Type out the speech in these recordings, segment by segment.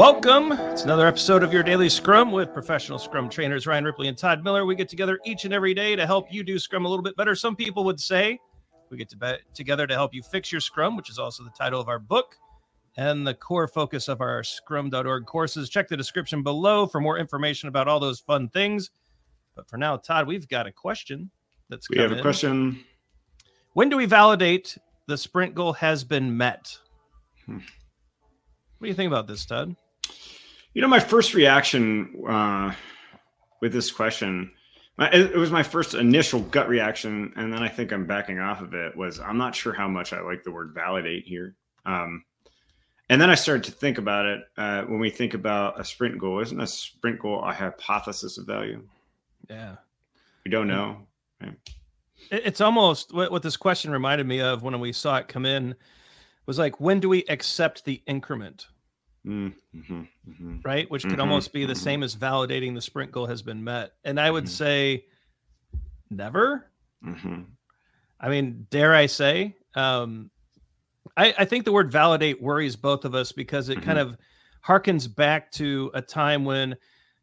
Welcome. It's another episode of your daily Scrum with professional Scrum trainers Ryan Ripley and Todd Miller. We get together each and every day to help you do Scrum a little bit better. Some people would say we get to be- together to help you fix your Scrum, which is also the title of our book and the core focus of our scrum.org courses. Check the description below for more information about all those fun things. But for now, Todd, we've got a question that's We have a in. question. When do we validate the sprint goal has been met? Hmm. What do you think about this, Todd? You know, my first reaction uh, with this question, my, it, was my first initial gut reaction, and then I think I'm backing off of it. Was I'm not sure how much I like the word validate here. Um, and then I started to think about it. Uh, when we think about a sprint goal, isn't a sprint goal a hypothesis of value? Yeah. We don't know. It- It's almost what, what this question reminded me of when we saw it come in was like, when do we accept the increment, Mm, mhm, mhm. right? Which could Mhm, almost be the mhm. same as validating the sprint goal has been met. And I would Mhm. say never. Mhm. I mean, dare I say? Um, I, I think the word validate worries both of us because it kind of harkens back to a time when,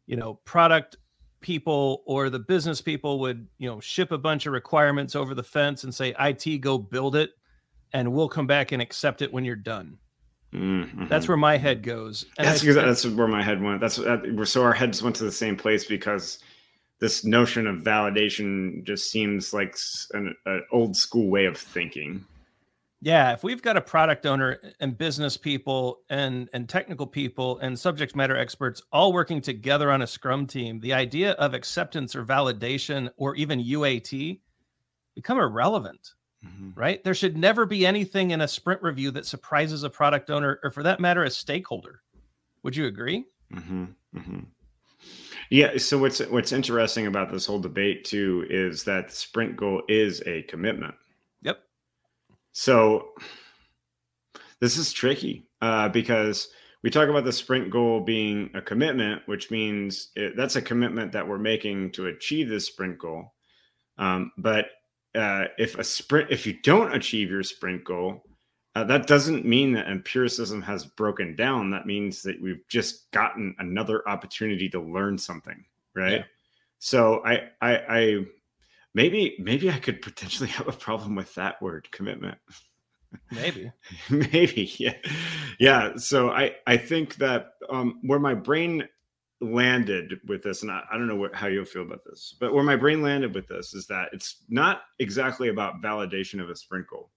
you know, product people or the business people would, you know, ship a bunch of requirements over the fence and say, IT, go build it, and we'll come back and accept it when you're done. Mm, That's where my head goes. And that's think- that's where my head went. That's that, so our heads went to the same place because this notion of validation just seems like an, an old school way of thinking. Yeah, if we've got a product owner and business people and and technical people and subject matter experts all working together on a scrum team, the idea of acceptance or validation or even UAT become irrelevant, right? There should never be anything in a sprint review that surprises a product owner or for that matter a stakeholder. Would you agree? Mm-hmm. Mm-hmm. Yeah. So what's what's interesting about this whole debate too is that the sprint goal is a commitment. Yep. So this is tricky uh, because we talk about the sprint goal being a commitment, which means it, that's a commitment that we're making to achieve this sprint goal. Um, but uh, if a sprint, if you don't achieve your sprint goal, uh, that doesn't mean that empiricism has broken down. That means that we've just gotten another opportunity to learn something, right? Yeah. So I, I, I, maybe, maybe I could potentially have a problem with that word, commitment. Maybe. maybe, yeah, yeah. So I, I think that um, where my brain landed with this, and I, I don't know what, how you'll feel about this, but where my brain landed with this is that it's not exactly about validation of a sprint goal.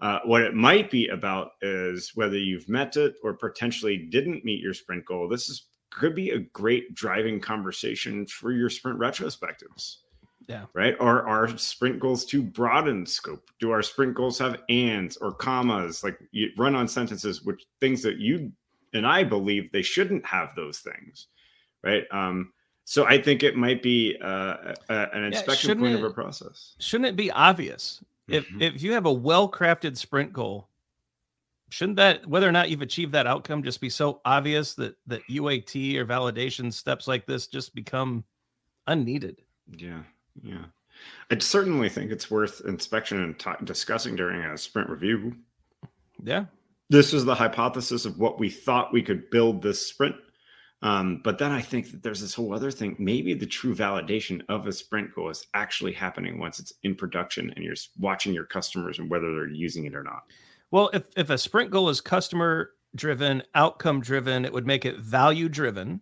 Uh, what it might be about is whether you've met it or potentially didn't meet your sprint goal. This is could be a great driving conversation for your sprint retrospectives. Yeah. Right. Are our sprint goals too broad in scope? Do our sprint goals have ands or commas, like you run on sentences, which things that you and I believe they shouldn't have those things. Right. Um, so I think it might be uh, a, an inspection shouldn't point of it- a process. Shouldn't it be obvious? If Mhm. if you have a well-crafted sprint goal, shouldn't that whether or not you've achieved that outcome just be so obvious that that UAT or validation steps like this just become unneeded? Yeah, yeah. I certainly think it's worth inspection and ta- discussing during a sprint review. Yeah. This was the hypothesis of what we thought we could build this sprint. Um, but then I think that there's this whole other thing. Maybe the true validation of a sprint goal is actually happening once it's in production and you're watching your customers and whether they're using it or not. Well, if if a sprint goal is customer driven, outcome driven, it would make it value driven.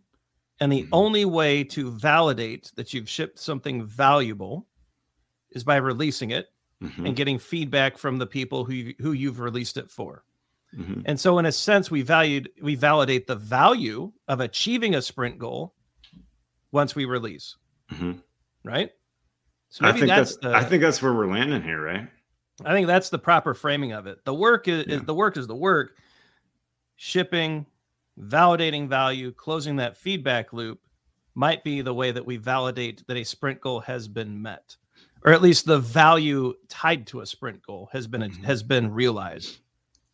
And the Mhm. only way to validate that you've shipped something valuable is by releasing it Mhm, and getting feedback from the people who you, who you've released it for. Mhm. And so in a sense we valued we validate the value of achieving a sprint goal once we release, Mhm. right? So I think that's, that's, the I think that's where we're landing here, right? I think that's the proper framing of it. The work is, Yeah. is the work is the work. Shipping, validating value, closing that feedback loop might be the way that we validate that a sprint goal has been met, or at least the value tied to a sprint goal has been Mhm. has been realized.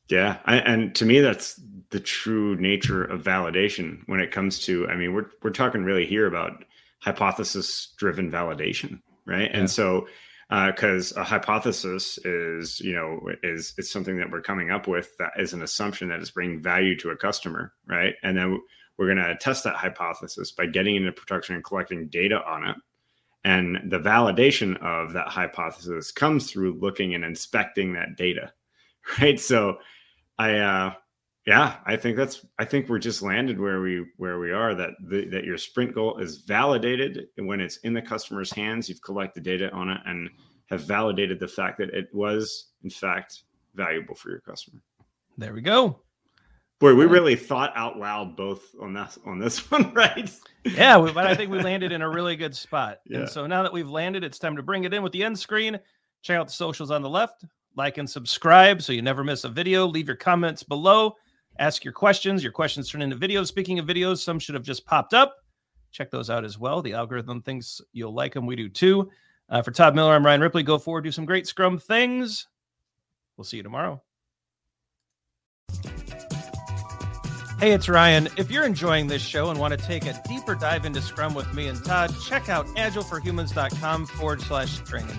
Yeah, I, and to me, that's the true nature of validation when it comes to. I mean, we're we're talking really here about hypothesis driven validation, right? Yeah. And so because uh, a hypothesis is you know is it's something that we're coming up with that is an assumption that is bringing value to a customer right and then we're going to test that hypothesis by getting into production and collecting data on it and the validation of that hypothesis comes through looking and inspecting that data right? So i uh yeah i think that's i think we're just landed where we where we are that the, that your sprint goal is validated when it's in the customer's hands. You've collected data on it and have validated the fact that it was in fact valuable for your customer. There we go. Boy we really thought out loud both on this on this one right? Yeah but i think we landed in a really good spot. Yeah. and so now that we've landed it's time to bring it in with the end screen. Check out the socials on the left like and subscribe so you never miss a video leave your comments below ask your questions. Your questions turn into videos. Speaking of videos, some should have just popped up. Check those out as well. The algorithm thinks you'll like them. We do too. Uh, for Todd Miller, I'm Ryan Ripley. Go forward, do some great Scrum things. We'll see you tomorrow. Hey, it's Ryan. If you're enjoying this show and want to take a deeper dive into Scrum with me and Todd, check out agileforhumans.com forward slash training.